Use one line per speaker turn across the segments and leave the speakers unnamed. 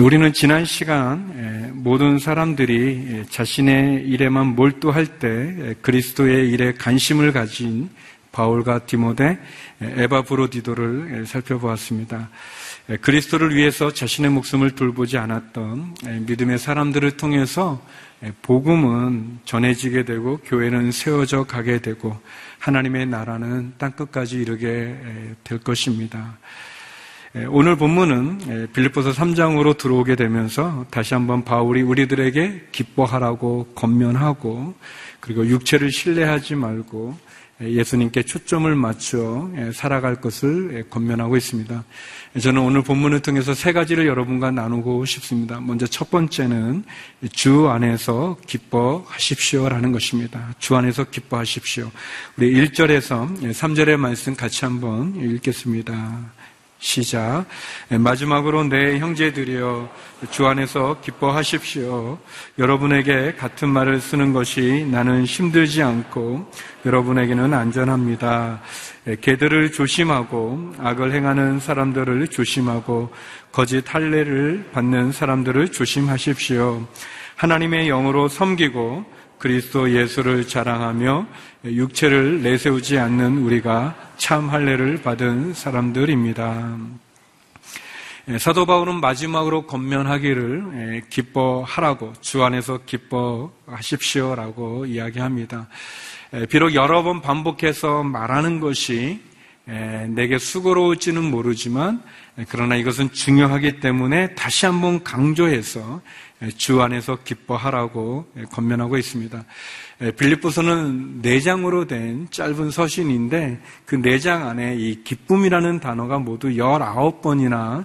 우리는 지난 시간 모든 사람들이 자신의 일에만 몰두할 때 그리스도의 일에 관심을 가진 바울과 디모데, 에바 브로디도를 살펴보았습니다. 그리스도를 위해서 자신의 목숨을 돌보지 않았던 믿음의 사람들을 통해서 복음은 전해지게 되고 교회는 세워져 가게 되고 하나님의 나라는 땅끝까지 이르게 될 것입니다. 오늘 본문은 빌립보서 3장으로 들어오게 되면서 다시 한번 바울이 우리들에게 기뻐하라고 건면하고 그리고 육체를 신뢰하지 말고 예수님께 초점을 맞춰 살아갈 것을 건면하고 있습니다. 저는 오늘 본문을 통해서 세 가지를 여러분과 나누고 싶습니다. 먼저 첫 번째는 주 안에서 기뻐하십시오라는 것입니다. 주 안에서 기뻐하십시오. 우리 1절에서 3절의 말씀 같이 한번 읽겠습니다. 시작. 마지막으로 내 형제들이여 주 안에서 기뻐하십시오. 여러분에게 같은 말을 쓰는 것이 나는 힘들지 않고 여러분에게는 안전합니다. 개들을 조심하고 악을 행하는 사람들을 조심하고 거짓 할례를 받는 사람들을 조심하십시오. 하나님의 영으로 섬기고 그리스도 예수를 자랑하며 육체를 내세우지 않는 우리가 참 할례를 받은 사람들입니다. 예, 사도 바울은 마지막으로 건면하기를 예, 기뻐하라고 주 안에서 기뻐하십시오라고 이야기합니다. 예, 비록 여러 번 반복해서 말하는 것이 내게 수고로울지는 모르지만 그러나 이것은 중요하기 때문에 다시 한번 강조해서 주 안에서 기뻐하라고 건면하고 있습니다. 빌립보서는 내장으로 된 짧은 서신인데 그 내장 안에 이 기쁨이라는 단어가 모두 19번이나 예,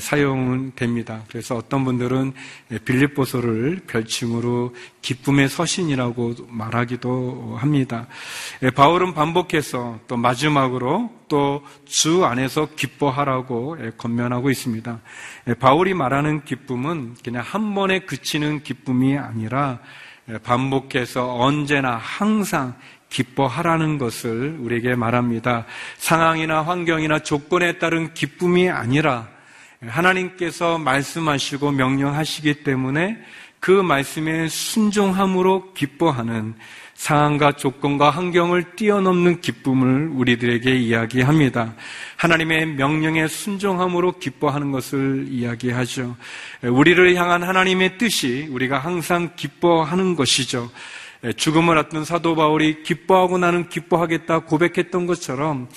사용됩니다. 그래서 어떤 분들은 빌립보서를 별칭으로 기쁨의 서신이라고 말하기도 합니다. 예, 바울은 반복해서 또 마지막으로 또 주 안에서 기뻐하라고 예, 건면하고 있습니다. 바울이 말하는 기쁨은 그냥 한 번에 그치는 기쁨이 아니라 반복해서 언제나 항상 기뻐하라는 것을 우리에게 말합니다. 상황이나 환경이나 조건에 따른 기쁨이 아니라 하나님께서 말씀하시고 명령하시기 때문에 그 말씀에 순종함으로 기뻐하는 상황과 조건과 환경을 뛰어넘는 기쁨을 우리들에게 이야기합니다. 하나님의 명령에 순종함으로 기뻐하는 것을 이야기하죠. 우리를 향한 하나님의 뜻이 우리가 항상 기뻐하는 것이죠. 죽음을 앞둔 사도 바울이 기뻐하고 나는 기뻐하겠다 고백했던 것처럼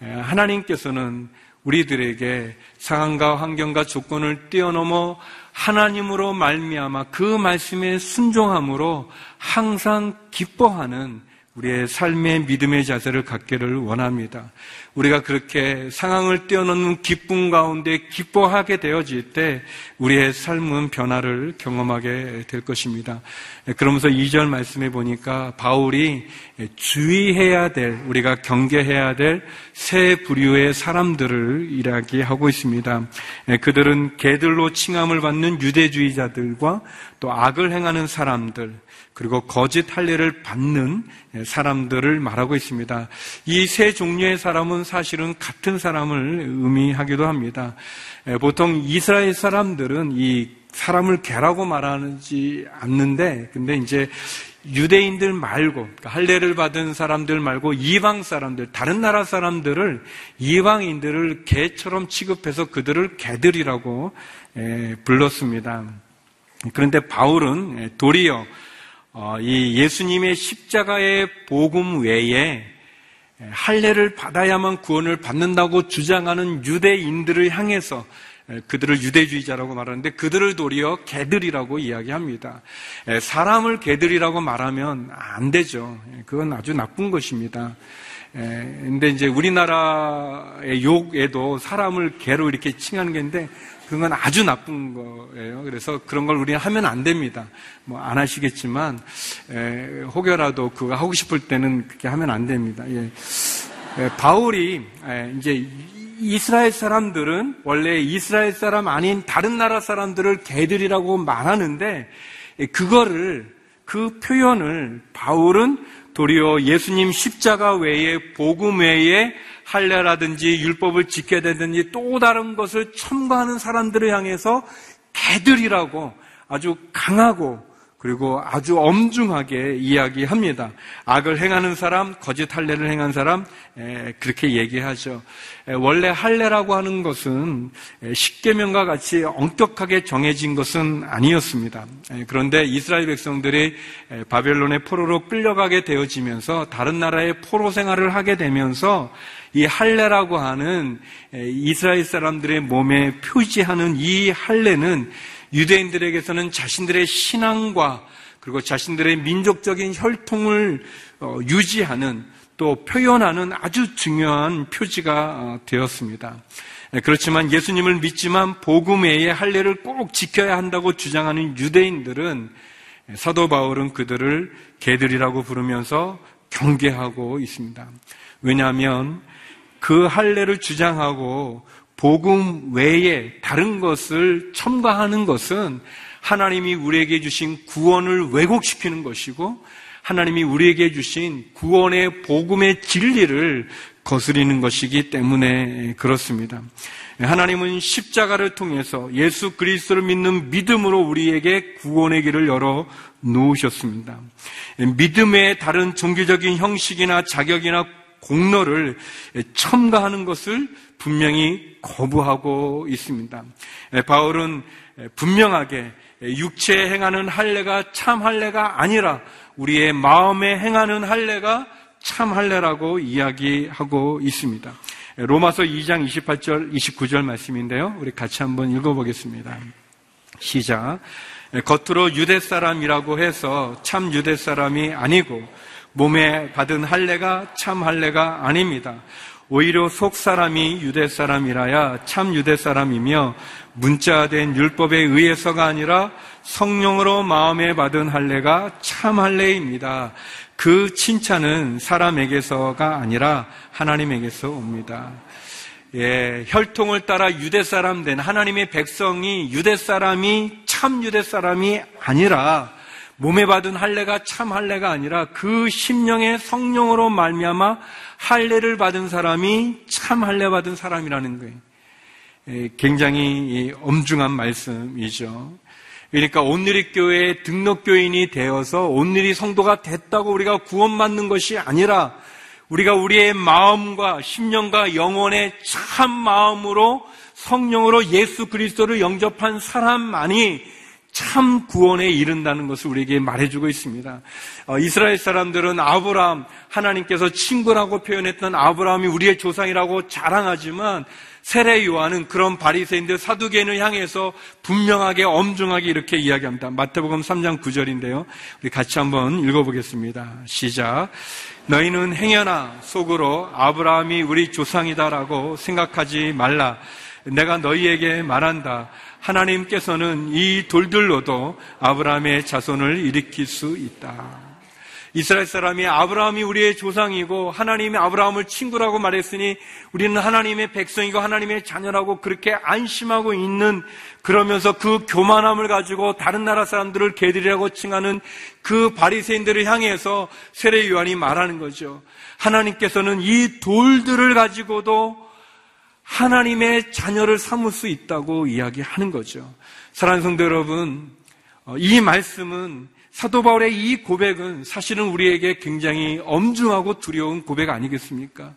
하나님께서는 우리들에게 상황과 환경과 조건을 뛰어넘어 하나님으로 말미암아 그 말씀에 순종함으로 항상 기뻐하는 우리의 삶의 믿음의 자세를 갖기를 원합니다. 우리가 그렇게 상황을 뛰어넘는 기쁨 가운데 기뻐하게 되어질 때 우리의 삶은 변화를 경험하게 될 것입니다. 그러면서 2절 말씀해 보니까 바울이 주의해야 될, 우리가 경계해야 될새 부류의 사람들을 이야기하고 있습니다. 그들은 개들로 칭함을 받는 유대주의자들과 또 악을 행하는 사람들, 그리고 거짓 할례를 받는 사람들을 말하고 있습니다. 이 세 종류의 사람은 사실은 같은 사람을 의미하기도 합니다. 보통 이스라엘 사람들은 이 사람을 개라고 말하지 않는데, 근데 이제 유대인들 말고 그러니까 할례를 받은 사람들 말고 이방 사람들 다른 나라 사람들을 이방인들을 개처럼 취급해서 그들을 개들이라고 불렀습니다. 그런데 바울은 도리어 어, 이 예수님의 십자가의 복음 외에 할례를 받아야만 구원을 받는다고 주장하는 유대인들을 향해서 그들을 유대주의자라고 말하는데 그들을 도리어 개들이라고 이야기합니다. 사람을 개들이라고 말하면 안 되죠. 그건 아주 나쁜 것입니다. 근데 이제 우리나라의 욕에도 사람을 개로 이렇게 칭하는 게인데 그건 아주 나쁜 거예요. 그래서 그런 걸 우리는 하면 안 됩니다. 뭐 안 하시겠지만 에, 혹여라도 그거 하고 싶을 때는 그렇게 하면 안 됩니다. 예. 에, 바울이 에, 이제 이스라엘 사람들은 원래 이스라엘 사람 아닌 다른 나라 사람들을 개들이라고 말하는데 그거를 그 표현을 바울은 도리어 예수님 십자가 외에 복음 외에 할례라든지 율법을 지켜야 되든지 또 다른 것을 첨가하는 사람들을 향해서 개들이라고 아주 강하고 그리고 아주 엄중하게 이야기합니다. 악을 행하는 사람, 거짓 할례를 행한 사람 그렇게 얘기하죠. 원래 할례라고 하는 것은 십계명과 같이 엄격하게 정해진 것은 아니었습니다. 그런데 이스라엘 백성들이 바벨론의 포로로 끌려가게 되어지면서 다른 나라의 포로 생활을 하게 되면서 이 할례라고 하는 이스라엘 사람들의 몸에 표지하는 이 할례는 유대인들에게서는 자신들의 신앙과 그리고 자신들의 민족적인 혈통을 어, 유지하는 또 표현하는 아주 중요한 표지가 어, 되었습니다. 네, 그렇지만 예수님을 믿지만 복음 외에 할례를 꼭 지켜야 한다고 주장하는 유대인들은 사도 바울은 그들을 개들이라고 부르면서 경계하고 있습니다. 왜냐하면 그 할례를 주장하고 복음 외에 다른 것을 첨가하는 것은 하나님이 우리에게 주신 구원을 왜곡시키는 것이고 하나님이 우리에게 주신 구원의 복음의 진리를 거스리는 것이기 때문에 그렇습니다. 하나님은 십자가를 통해서 예수 그리스도를 믿는 믿음으로 우리에게 구원의 길을 열어 놓으셨습니다. 믿음의 다른 종교적인 형식이나 자격이나 공로를 첨가하는 것을 분명히 거부하고 있습니다. 바울은 분명하게 육체에 행하는 할례가 참 할례가 아니라 우리의 마음에 행하는 할례가 참 할례라고 이야기하고 있습니다. 로마서 2장 28절 29절 말씀인데요. 우리 같이 한번 읽어보겠습니다. 시작. 겉으로 유대 사람이라고 해서 참 유대 사람이 아니고 몸에 받은 할례가 참 할례가 아닙니다. 오히려 속 사람이 유대 사람이라야 참 유대 사람이며 문자된 율법에 의해서가 아니라 성령으로 마음에 받은 할례가 참 할례입니다. 그 칭찬은 사람에게서가 아니라 하나님에게서 옵니다. 예, 혈통을 따라 유대 사람 된 하나님의 백성이 유대 사람이 참 유대 사람이 아니라 몸에 받은 할례가 참 할례가 아니라 그 심령의 성령으로 말미암아 할례를 받은 사람이 참 할례 받은 사람이라는 거예요. 예, 굉장히 엄중한 말씀이죠. 그러니까 온누리 교회의 등록 교인이 되어서 온누리 성도가 됐다고 우리가 구원받는 것이 아니라 우리가 우리의 마음과 심령과 영혼의 참 마음으로 성령으로 예수 그리스도를 영접한 사람만이 참 구원에 이른다는 것을 우리에게 말해주고 있습니다. 어, 이스라엘 사람들은 아브라함, 하나님께서 친구라고 표현했던 아브라함이 우리의 조상이라고 자랑하지만 세례 요한은 그런 바리새인들 사두개인을 향해서 분명하게 엄중하게 이렇게 이야기합니다. 마태복음 3장 9절인데요. 우리 같이 한번 읽어보겠습니다. 시작. 너희는 행여나 속으로 아브라함이 우리 조상이다라고 생각하지 말라. 내가 너희에게 말한다. 하나님께서는 이 돌들로도 아브라함의 자손을 일으킬 수 있다. 이스라엘 사람이 아브라함이 우리의 조상이고 하나님이 아브라함을 친구라고 말했으니 우리는 하나님의 백성이고 하나님의 자녀라고 그렇게 안심하고 있는 그러면서 그 교만함을 가지고 다른 나라 사람들을 개들이라고 칭하는 그 바리새인들을 향해서 세례 요한이 말하는 거죠. 하나님께서는 이 돌들을 가지고도 하나님의 자녀를 삼을 수 있다고 이야기하는 거죠. 사랑하는 성도 여러분, 어, 이 말씀은 사도 바울의 이 고백은 사실은 우리에게 굉장히 엄중하고 두려운 고백 아니겠습니까?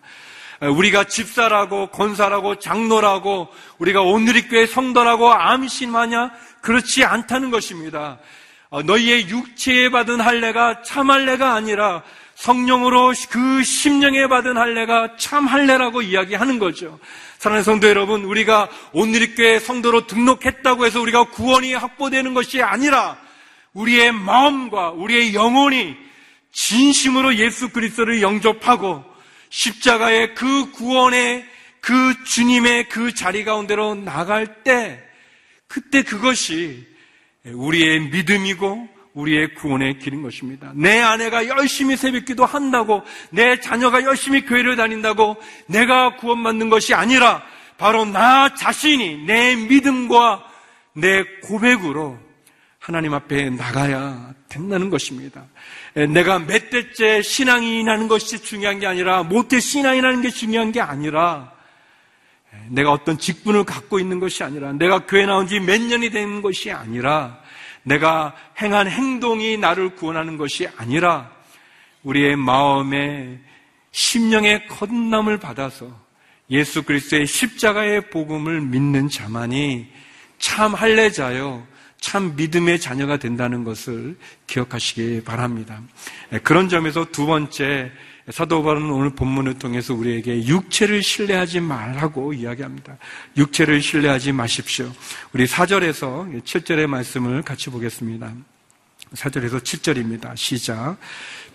어, 우리가 집사라고 권사라고 장로라고 우리가 오늘리교회 성도라고 암신하냐? 그렇지 않다는 것입니다. 어, 너희의 육체에 받은 할례가 참 할례가 아니라 성령으로 그 심령에 받은 할례가 참 할례라고 이야기하는 거죠. 사랑하는 성도 여러분, 우리가 온누리교회 성도로 등록했다고 해서 우리가 구원이 확보되는 것이 아니라 우리의 마음과 우리의 영혼이 진심으로 예수 그리스도를 영접하고 십자가의 그 구원의 그 주님의 그 자리 가운데로 나갈 때 그때 그것이 우리의 믿음이고 우리의 구원의 길인 것입니다. 내 아내가 열심히 새벽기도 한다고, 내 자녀가 열심히 교회를 다닌다고 내가 구원받는 것이 아니라 바로 나 자신이 내 믿음과 내 고백으로 하나님 앞에 나가야 된다는 것입니다. 내가 몇 대째 신앙이 나는 것이 중요한 게 아니라 못해 신앙이 나는 게 중요한 게 아니라 내가 어떤 직분을 갖고 있는 것이 아니라 내가 교회 나온 지 몇 년이 된 것이 아니라 내가 행한 행동이 나를 구원하는 것이 아니라 우리의 마음에 심령의 건남을 받아서 예수 그리스도의 십자가의 복음을 믿는 자만이 참 할례자요, 참 믿음의 자녀가 된다는 것을 기억하시기 바랍니다. 그런 점에서 두 번째 사도 바울은 오늘 본문을 통해서 우리에게 육체를 신뢰하지 말라고 이야기합니다. 육체를 신뢰하지 마십시오. 우리 4절에서 7절의 말씀을 같이 보겠습니다. 4절에서 7절입니다. 시작.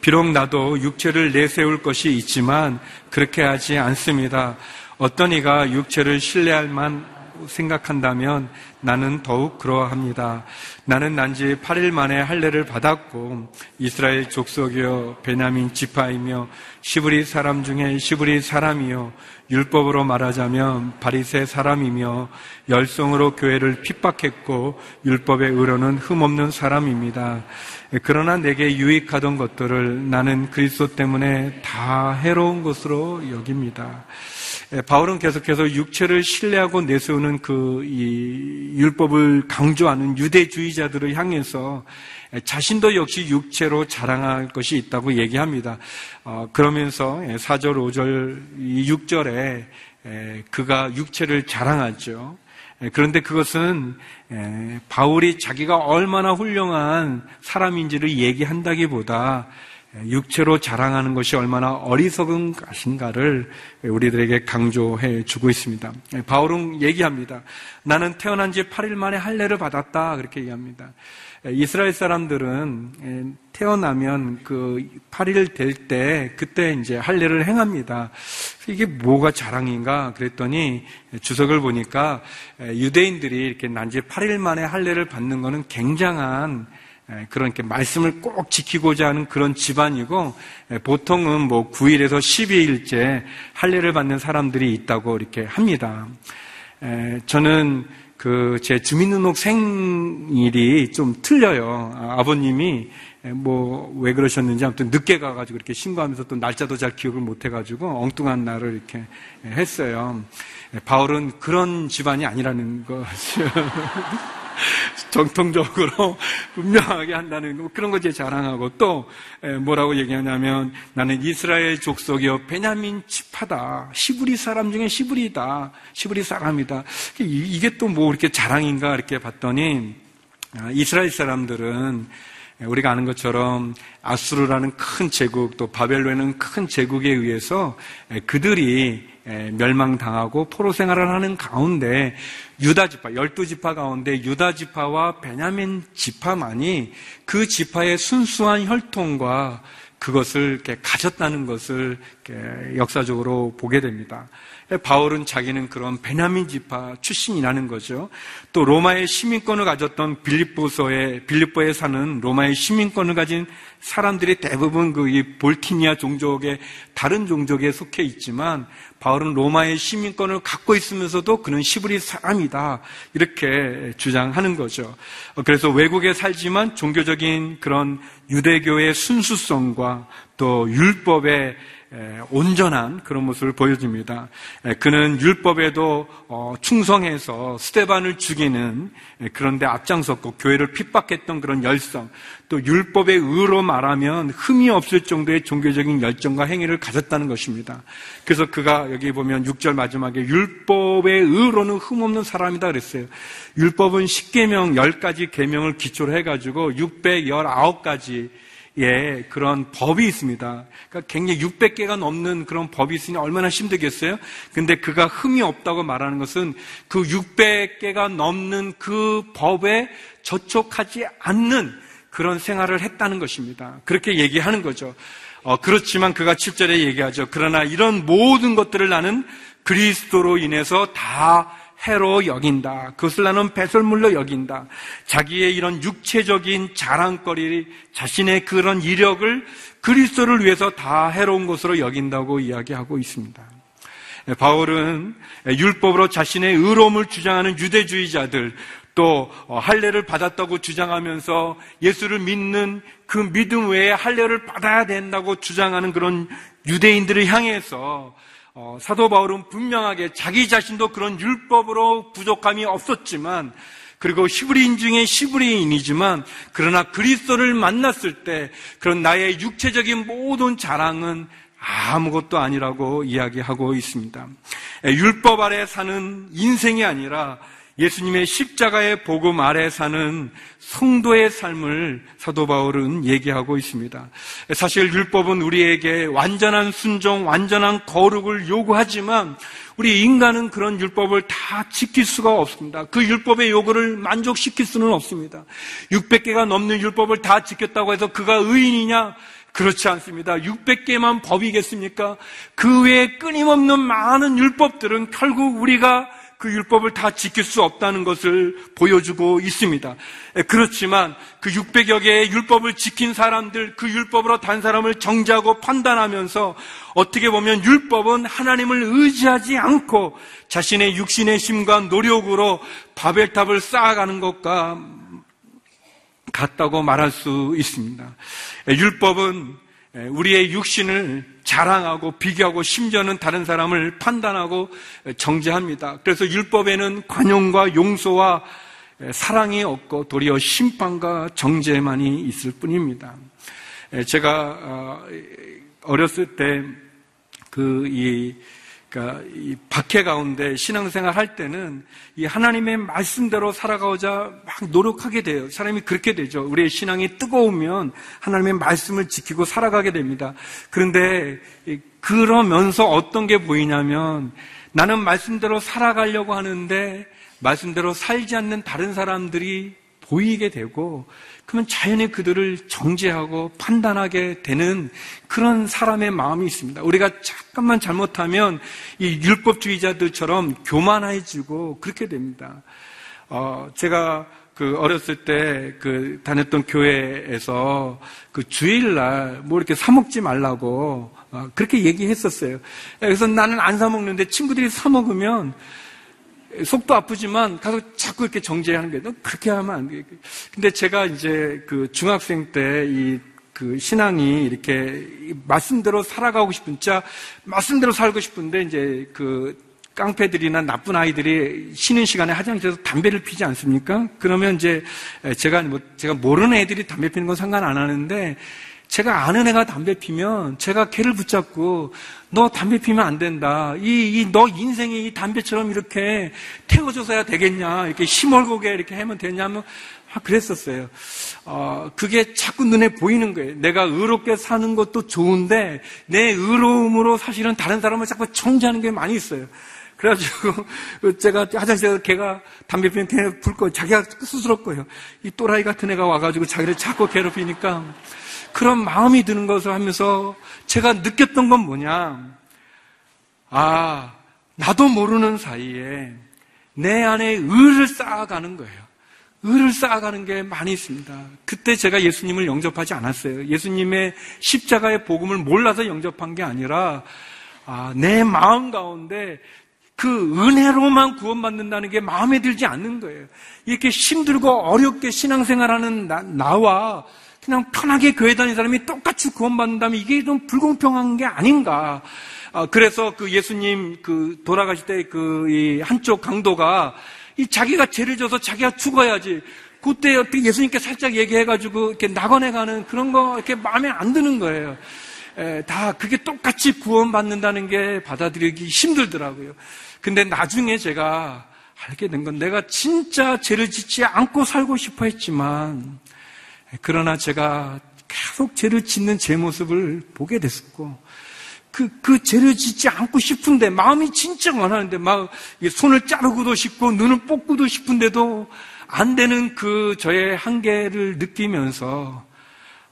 비록 나도 육체를 내세울 것이 있지만 그렇게 하지 않습니다. 어떤 이가 육체를 신뢰할 만 생각한다면 나는 더욱 그러합니다. 나는 난지 8일 만에 할례를 받았고 이스라엘 족속이요 베냐민 지파이며 시브리 사람 중에 시브리 사람이요 율법으로 말하자면 바리새 사람이며 열성으로 교회를 핍박했고 율법의 의로는 흠없는 사람입니다. 그러나 내게 유익하던 것들을 나는 그리스도 때문에 다 해로운 것으로 여깁니다. 예, 바울은 계속해서 육체를 신뢰하고 내세우는 그 율법을 강조하는 유대주의자들을 향해서 자신도 역시 육체로 자랑할 것이 있다고 얘기합니다. 어, 그러면서 4절, 5절, 6절에 그가 육체를 자랑하죠. 그런데 그것은 바울이 자기가 얼마나 훌륭한 사람인지를 얘기한다기보다 육체로 자랑하는 것이 얼마나 어리석은 것인가를 우리들에게 강조해 주고 있습니다. 바울은 얘기합니다. 나는 태어난 지 8일 만에 할례를 받았다. 그렇게 얘기합니다. 이스라엘 사람들은 태어나면 그 8일 될 때 그때 이제 할례를 행합니다. 이게 뭐가 자랑인가 그랬더니 주석을 보니까 유대인들이 이렇게 난지 8일 만에 할례를 받는 것은 굉장한 예, 그런 게 말씀을 꼭 지키고자 하는 그런 집안이고 예, 보통은 뭐 9일에서 12일째 할례를 받는 사람들이 있다고 이렇게 합니다. 예, 저는 그 제 주민등록 생일이 좀 틀려요. 아, 아버님이 뭐 왜 그러셨는지 아무튼 늦게 가가지고 이렇게 신고하면서 또 날짜도 잘 기억을 못 해가지고 엉뚱한 날을 이렇게 했어요. 바울은 그런 집안이 아니라는 것이요. 정통적으로 분명하게 한다는 뭐 그런 것에 자랑하고 또 뭐라고 얘기하냐면 나는 이스라엘 족속이요 베냐민 지파다. 시브리 사람 중에 시브리다. 시브리 사람이다. 이게 또 뭐 이렇게 자랑인가 이렇게 봤더니 아, 이스라엘 사람들은 우리가 아는 것처럼 아수르라는 큰 제국 또 바벨론은 큰 제국에 의해서 그들이 멸망당하고 포로 생활을 하는 가운데 유다 지파, 열두 지파 가운데 유다 지파와 베냐민 지파만이 그 지파의 순수한 혈통과 그것을 이렇게 가졌다는 것을 이렇게 역사적으로 보게 됩니다. 바울은 자기는 그런 베냐민 지파 출신이라는 거죠. 또 로마의 시민권을 가졌던 빌립보서에 빌립보에 사는 로마의 시민권을 가진 사람들이 대부분 그 볼티니아 종족의 다른 종족에 속해 있지만 바울은 로마의 시민권을 갖고 있으면서도 그는 시브리 사람이다 이렇게 주장하는 거죠. 그래서 외국에 살지만 종교적인 그런 유대교의 순수성과 또 율법의 온전한 그런 모습을 보여줍니다. 그는 율법에도 어, 충성해서 스테반을 죽이는 그런데 앞장섰고 교회를 핍박했던 그런 열성, 또 율법의 의로 말하면 흠이 없을 정도의 종교적인 열정과 행위를 가졌다는 것입니다. 그래서 그가 여기 보면 6절 마지막에 율법의 의로는 흠 없는 사람이다 그랬어요. 율법은 10계명 10가지 계명을 기초로 해가지고 619가지 예, 그런 법이 있습니다. 그러니까 굉장히 600개가 넘는 그런 법이 있으니 얼마나 힘들겠어요? 근데 그가 흠이 없다고 말하는 것은 그 600개가 넘는 그 법에 저촉하지 않는 그런 생활을 했다는 것입니다. 그렇게 얘기하는 거죠. 어, 그렇지만 그가 7절에 얘기하죠. 그러나 이런 모든 것들을 나는 그리스도로 인해서 다 해로 여긴다. 그것을 나는 배설물로 여긴다. 자기의 이런 육체적인 자랑거리, 자신의 그런 이력을 그리스도를 위해서 다 해로운 것으로 여긴다고 이야기하고 있습니다. 바울은 율법으로 자신의 의로움을 주장하는 유대주의자들, 또 할례를 받았다고 주장하면서 예수를 믿는 그 믿음 외에 할례를 받아야 된다고 주장하는 그런 유대인들을 향해서 어, 사도 바울은 분명하게 자기 자신도 그런 율법으로 부족함이 없었지만 그리고 히브리인 중에 히브리인이지만 그러나 그리스도를 만났을 때 그런 나의 육체적인 모든 자랑은 아무것도 아니라고 이야기하고 있습니다. 율법 아래 사는 인생이 아니라 예수님의 십자가의 복음 아래 사는 성도의 삶을 사도 바울은 얘기하고 있습니다. 사실 율법은 우리에게 완전한 순종, 완전한 거룩을 요구하지만 우리 인간은 그런 율법을 다 지킬 수가 없습니다. 그 율법의 요구를 만족시킬 수는 없습니다. 600개가 넘는 율법을 다 지켰다고 해서 그가 의인이냐? 그렇지 않습니다. 600개만 법이겠습니까? 그 외에 끊임없는 많은 율법들은 결국 우리가 그 율법을 다 지킬 수 없다는 것을 보여주고 있습니다. 그렇지만 그 600여 개의 율법을 지킨 사람들, 그 율법으로 단 사람을 정죄하고 판단하면서 어떻게 보면 율법은 하나님을 의지하지 않고 자신의 육신의 힘과 노력으로 바벨탑을 쌓아가는 것과 같다고 말할 수 있습니다. 율법은 우리의 육신을 자랑하고 비교하고 심지어는 다른 사람을 판단하고 정죄합니다. 그래서 율법에는 관용과 용서와 사랑이 없고 도리어 심판과 정죄만이 있을 뿐입니다. 제가 어, 어렸을 때 그이 그러니까 이 박해 가운데 신앙생활 할 때는 이 하나님의 말씀대로 살아가고자 막 노력하게 돼요. 사람이 그렇게 되죠. 우리의 신앙이 뜨거우면 하나님의 말씀을 지키고 살아가게 됩니다. 그런데 그러면서 어떤 게 보이냐면 나는 말씀대로 살아가려고 하는데 말씀대로 살지 않는 다른 사람들이 보이게 되고 그러면 자연히 그들을 정죄하고 판단하게 되는 그런 사람의 마음이 있습니다. 우리가 잠깐만 잘못하면 이 율법주의자들처럼 교만해지고 그렇게 됩니다. 어, 제가 그 어렸을 때 그 다녔던 교회에서 그 주일날 뭐 이렇게 사먹지 말라고 어, 그렇게 얘기했었어요. 그래서 나는 안 사먹는데 친구들이 사먹으면 속도 아프지만 가서 자꾸 이렇게 정죄하는 거예요. 너 그렇게 하면 안 돼. 근데 제가 이제 그 중학생 때이 그 신앙이 이렇게 말씀대로 살아가고 싶은, 자, 말씀대로 살고 싶은데 이제 그 깡패들이나 나쁜 아이들이 쉬는 시간에 화장실에서 담배를 피지 않습니까? 그러면 이제 제가 뭐, 제가 모르는 애들이 담배 피는 건 상관 안 하는데 제가 아는 애가 담배 피면 제가 걔를 붙잡고 너 담배 피면 안 된다. 이, 이, 너 인생이 이 담배처럼 이렇게 태워줘서야 되겠냐. 이렇게 힘얼고게 이렇게 하면 되냐면 막 그랬었어요. 어, 그게 자꾸 눈에 보이는 거예요. 내가 의롭게 사는 것도 좋은데 내 의로움으로 사실은 다른 사람을 자꾸 정지하는 게 많이 있어요. 그래가지고 제가 화장실에서 걔가 담배 피면 걔불 거, 자기가 스스로 거예요. 이 또라이 같은 애가 와가지고 자기를 자꾸 괴롭히니까 그런 마음이 드는 것을 하면서 제가 느꼈던 건 뭐냐. 아, 나도 모르는 사이에 내 안에 의를 쌓아가는 거예요. 의를 쌓아가는 게 많이 있습니다. 그때 제가 예수님을 영접하지 않았어요. 예수님의 십자가의 복음을 몰라서 영접한 게 아니라 아, 내 마음 가운데 그 은혜로만 구원받는다는 게 마음에 들지 않는 거예요. 이렇게 힘들고 어렵게 신앙생활하는 나, 나와 그냥 편하게 교회 다니는 사람이 똑같이 구원받는다면 이게 좀 불공평한 게 아닌가. 아, 그래서 그 예수님 그 돌아가실 때그이 한쪽 강도가 이 자기가 죄를 져서 자기가 죽어야지. 그때 어떻게 예수님께 살짝 얘기해가지고 이렇게 낙원에 가는 그런 거 이렇게 마음에 안 드는 거예요. 에, 다 그게 똑같이 구원받는다는 게 받아들이기 힘들더라고요. 근데 나중에 제가 알게 된 건 내가 진짜 죄를 짓지 않고 살고 싶어 했지만 그러나 제가 계속 죄를 짓는 제 모습을 보게 됐었고, 그, 그 죄를 짓지 않고 싶은데, 마음이 진짜 원하는데, 막, 손을 자르고도 싶고, 눈을 뽑고도 싶은데도, 안 되는 그 저의 한계를 느끼면서,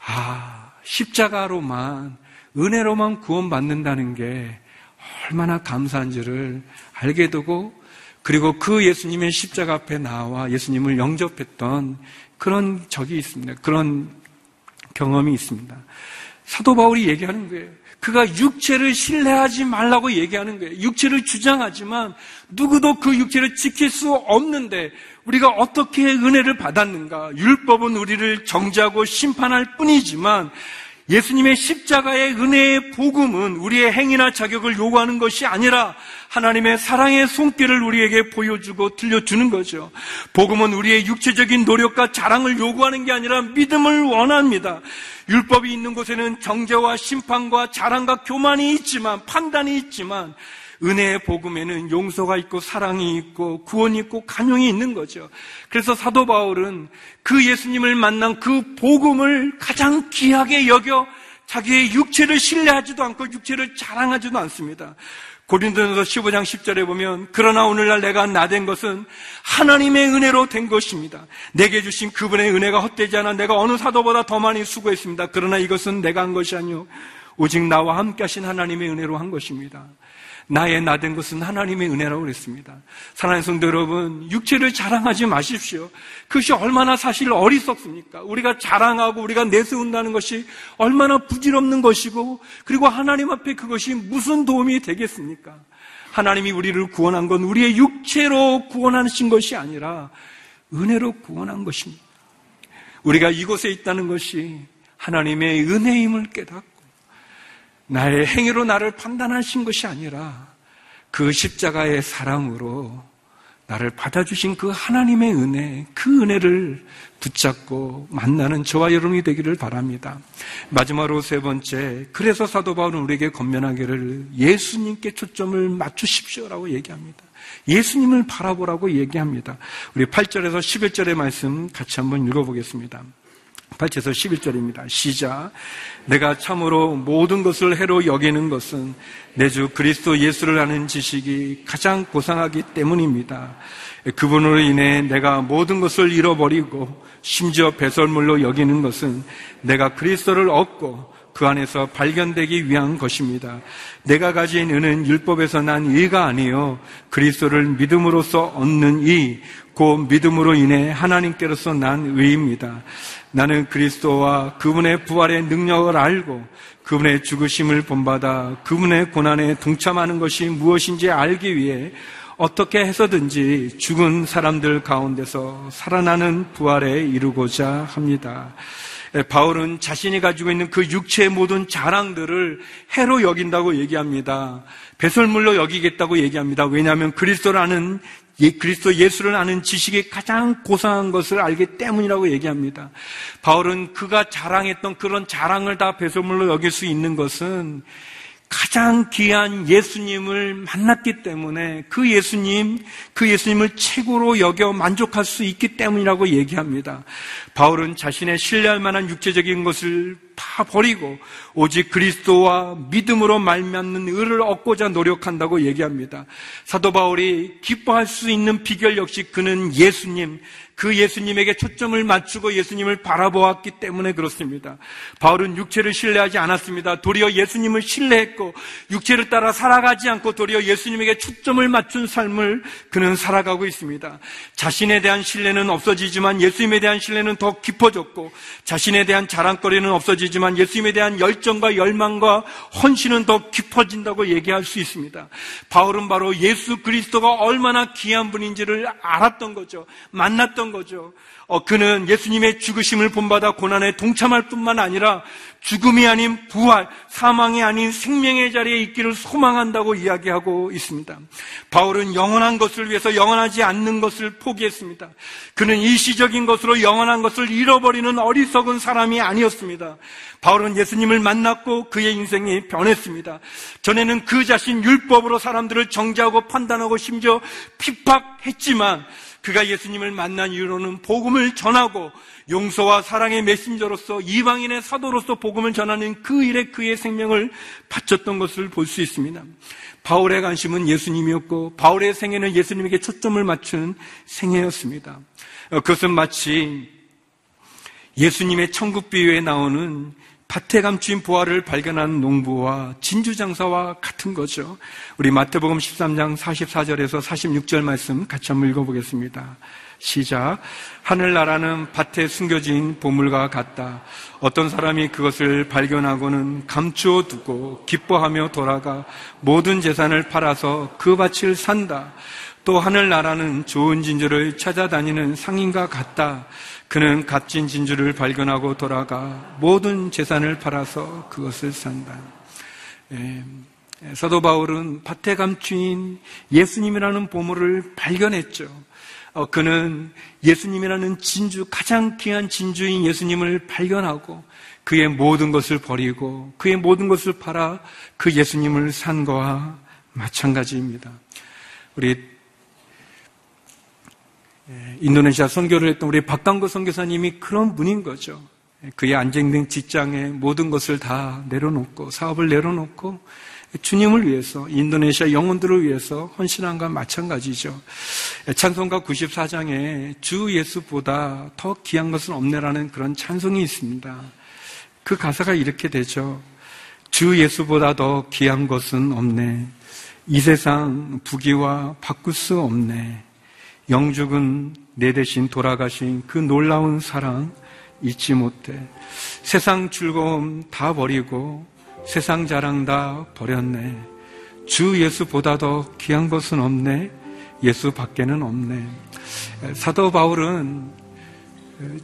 아, 십자가로만, 은혜로만 구원받는다는 게 얼마나 감사한지를 알게 되고, 그리고 그 예수님의 십자가 앞에 나와 예수님을 영접했던 그런 적이 있습니다. 그런 경험이 있습니다. 사도 바울이 얘기하는 거예요. 그가 육체를 신뢰하지 말라고 얘기하는 거예요. 육체를 주장하지만 누구도 그 육체를 지킬 수 없는데 우리가 어떻게 은혜를 받았는가? 율법은 우리를 정죄하고 심판할 뿐이지만 예수님의 십자가의 은혜의 복음은 우리의 행위나 자격을 요구하는 것이 아니라 하나님의 사랑의 손길을 우리에게 보여주고 들려주는 거죠. 복음은 우리의 육체적인 노력과 자랑을 요구하는 게 아니라 믿음을 원합니다. 율법이 있는 곳에는 정죄와 심판과 자랑과 교만이 있지만 판단이 있지만 은혜의 복음에는 용서가 있고 사랑이 있고 구원이 있고 간용이 있는 거죠. 그래서 사도 바울은 그 예수님을 만난 그 복음을 가장 귀하게 여겨 자기의 육체를 신뢰하지도 않고 육체를 자랑하지도 않습니다. 고린도전서 15장 10절에 보면 그러나 오늘날 내가 나 된 것은 하나님의 은혜로 된 것입니다. 내게 주신 그분의 은혜가 헛되지 않아 내가 어느 사도보다 더 많이 수고했습니다. 그러나 이것은 내가 한 것이 아니요 오직 나와 함께 하신 하나님의 은혜로 한 것입니다. 나의 나 된 것은 하나님의 은혜라고 그랬습니다. 사랑하는 성도 여러분, 육체를 자랑하지 마십시오. 그것이 얼마나 사실 어리석습니까? 우리가 자랑하고 우리가 내세운다는 것이 얼마나 부질없는 것이고, 그리고 하나님 앞에 그것이 무슨 도움이 되겠습니까? 하나님이 우리를 구원한 건 우리의 육체로 구원하신 것이 아니라 은혜로 구원한 것입니다. 우리가 이곳에 있다는 것이 하나님의 은혜임을 깨닫고 나의 행위로 나를 판단하신 것이 아니라 그 십자가의 사랑으로 나를 받아주신 그 하나님의 은혜, 그 은혜를 붙잡고 만나는 저와 여러분이 되기를 바랍니다. 마지막으로 세 번째, 그래서 사도 바울은 우리에게 건면하기를 예수님께 초점을 맞추십시오라고 얘기합니다. 예수님을 바라보라고 얘기합니다. 우리 8절에서 11절의 말씀 같이 한번 읽어보겠습니다. 8절에서 11절입니다. 시작. 내가 참으로 모든 것을 해로 여기는 것은 내 주 그리스도 예수를 아는 지식이 가장 고상하기 때문입니다. 그분으로 인해 내가 모든 것을 잃어버리고 심지어 배설물로 여기는 것은 내가 그리스도를 얻고 그 안에서 발견되기 위한 것입니다. 내가 가진 은은 율법에서 난 의가 아니요 그리스도를 믿음으로써 얻는 이, 곧 믿음으로 인해 하나님께로서 난 의입니다. 나는 그리스도와 그분의 부활의 능력을 알고 그분의 죽으심을 본받아 그분의 고난에 동참하는 것이 무엇인지 알기 위해 어떻게 해서든지 죽은 사람들 가운데서 살아나는 부활에 이루고자 합니다. 바울은 자신이 가지고 있는 그 육체의 모든 자랑들을 해로 여긴다고 얘기합니다. 배설물로 여기겠다고 얘기합니다. 왜냐하면 그리스도라는 예, 그리스도 예수를 아는 지식이 가장 고상한 것을 알기 때문이라고 얘기합니다. 바울은 그가 자랑했던 그런 자랑을 다 배설물로 여길 수 있는 것은 가장 귀한 예수님을 만났기 때문에 그 예수님, 그 예수님을 최고로 여겨 만족할 수 있기 때문이라고 얘기합니다. 바울은 자신의 신뢰할 만한 육체적인 것을 다 버리고 오직 그리스도와 믿음으로 말미암는 의를 얻고자 노력한다고 얘기합니다. 사도 바울이 기뻐할 수 있는 비결 역시 그는 예수님, 그 예수님에게 초점을 맞추고 예수님을 바라보았기 때문에 그렇습니다. 바울은 육체를 신뢰하지 않았습니다. 도리어 예수님을 신뢰했고 육체를 따라 살아가지 않고 도리어 예수님에게 초점을 맞춘 삶을 그는 살아가고 있습니다. 자신에 대한 신뢰는 없어지지만 예수님에 대한 신뢰는 더 깊어졌고 자신에 대한 자랑거리는 없어지 지만 예수님에 대한 열정과 열망과 헌신은 더 깊어진다고 얘기할 수 있습니다. 바울은 바로 예수 그리스도가 얼마나 귀한 분인지를 알았던 거죠. 만났던 거죠. 어, 그는 예수님의 죽으심을 본받아 고난에 동참할 뿐만 아니라 죽음이 아닌 부활, 사망이 아닌 생명의 자리에 있기를 소망한다고 이야기하고 있습니다. 바울은 영원한 것을 위해서 영원하지 않는 것을 포기했습니다. 그는 일시적인 것으로 영원한 것을 잃어버리는 어리석은 사람이 아니었습니다. 바울은 예수님을 만났고 그의 인생이 변했습니다. 전에는 그 자신 율법으로 사람들을 정죄하고 판단하고 심지어 핍박했지만 그가 예수님을 만난 이후로는 복음을 전하고 용서와 사랑의 메신저로서 이방인의 사도로서 복음을 전하는 그 일에 그의 생명을 바쳤던 것을 볼 수 있습니다. 바울의 관심은 예수님이었고 바울의 생애는 예수님에게 초점을 맞춘 생애였습니다. 어, 그것은 마치 예수님의 천국 비유에 나오는 밭에 감추인 부활을 발견한 농부와 진주 장사와 같은 거죠. 우리 마태복음 13장 44절에서 46절 말씀 같이 한번 읽어보겠습니다. 시작. 하늘나라는 밭에 숨겨진 보물과 같다. 어떤 사람이 그것을 발견하고는 감추어 두고 기뻐하며 돌아가 모든 재산을 팔아서 그 밭을 산다. 또 하늘나라는 좋은 진주를 찾아다니는 상인과 같다. 그는 값진 진주를 발견하고 돌아가 모든 재산을 팔아서 그것을 산다. 예, 사도 바울은 밭에 감추인 예수님이라는 보물을 발견했죠. 어, 그는 예수님이라는 진주, 가장 귀한 진주인 예수님을 발견하고 그의 모든 것을 버리고 그의 모든 것을 팔아 그 예수님을 산 거와 마찬가지입니다. 우리 예, 인도네시아 선교를 했던 우리 박강구 선교사님이 그런 분인 거죠. 그의 안정된 직장에 모든 것을 다 내려놓고 사업을 내려놓고 주님을 위해서 인도네시아 영혼들을 위해서 헌신한과 마찬가지죠. 찬송가 94장에 주 예수보다 더 귀한 것은 없네라는 그런 찬송이 있습니다. 그 가사가 이렇게 되죠. 주 예수보다 더 귀한 것은 없네. 이 세상 부귀와 바꿀 수 없네. 영죽은 내 대신 돌아가신 그 놀라운 사랑 잊지 못해. 세상 즐거움 다 버리고 세상 자랑 다 버렸네. 주 예수보다 더 귀한 것은 없네. 예수 밖에는 없네. 사도 바울은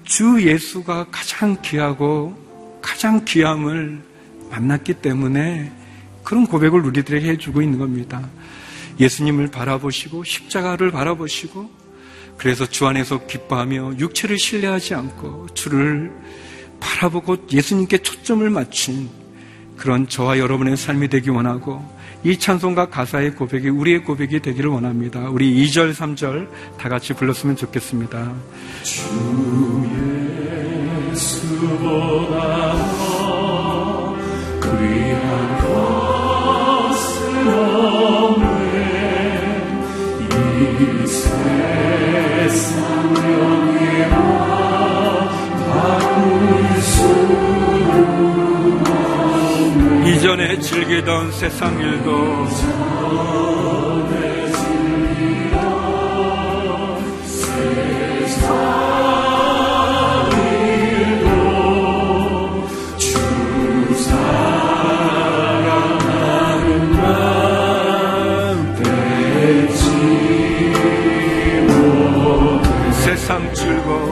주 예수가 가장 귀하고 가장 귀함을 만났기 때문에 그런 고백을 우리들에게 해주고 있는 겁니다. 예수님을 바라보시고 십자가를 바라보시고 그래서 주 안에서 기뻐하며 육체를 신뢰하지 않고 주를 바라보고 예수님께 초점을 맞춘 그런 저와 여러분의 삶이 되기 원하고 이 찬송가 가사의 고백이 우리의 고백이 되기를 원합니다. 우리 2절, 3절 다 같이 불렀으면 좋겠습니다. 주 예수 즐기던 세상 일도 세상 즐거움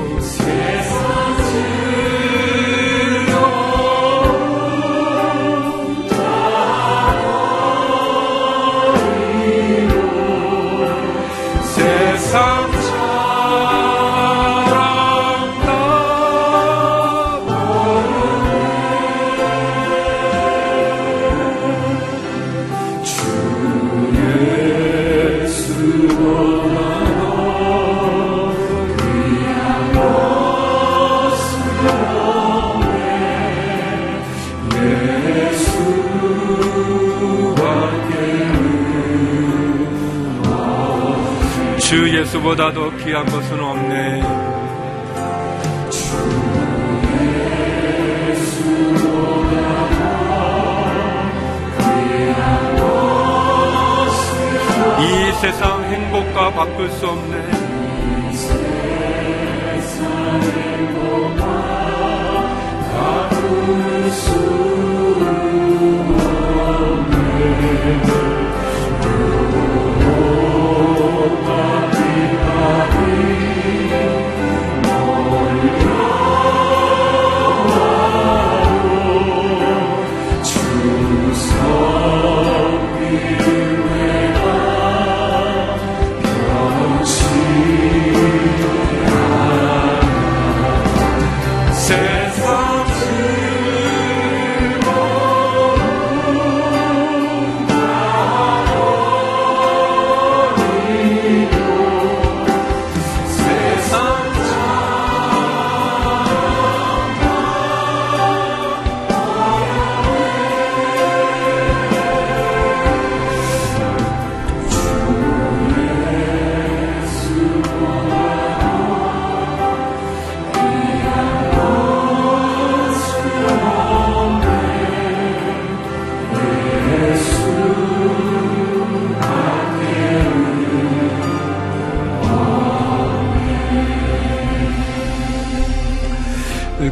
예수보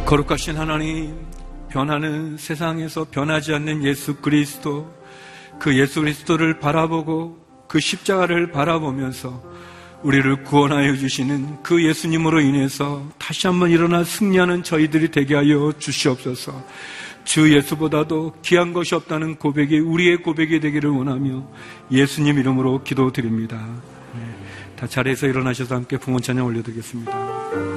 거룩하신 하나님, 변하는 세상에서 변하지 않는 예수 그리스도, 그 예수 그리스도를 바라보고 그 십자가를 바라보면서 우리를 구원하여 주시는 그 예수님으로 인해서 다시 한번 일어나 승리하는 저희들이 되게 하여 주시옵소서. 주 예수보다도 귀한 것이 없다는 고백이 우리의 고백이 되기를 원하며 예수님 이름으로 기도드립니다. 네, 다 자리에서 일어나셔서 함께 부모 찬양 올려드리겠습니다.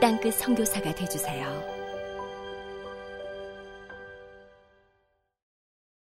땅끝 성교사가 되주세요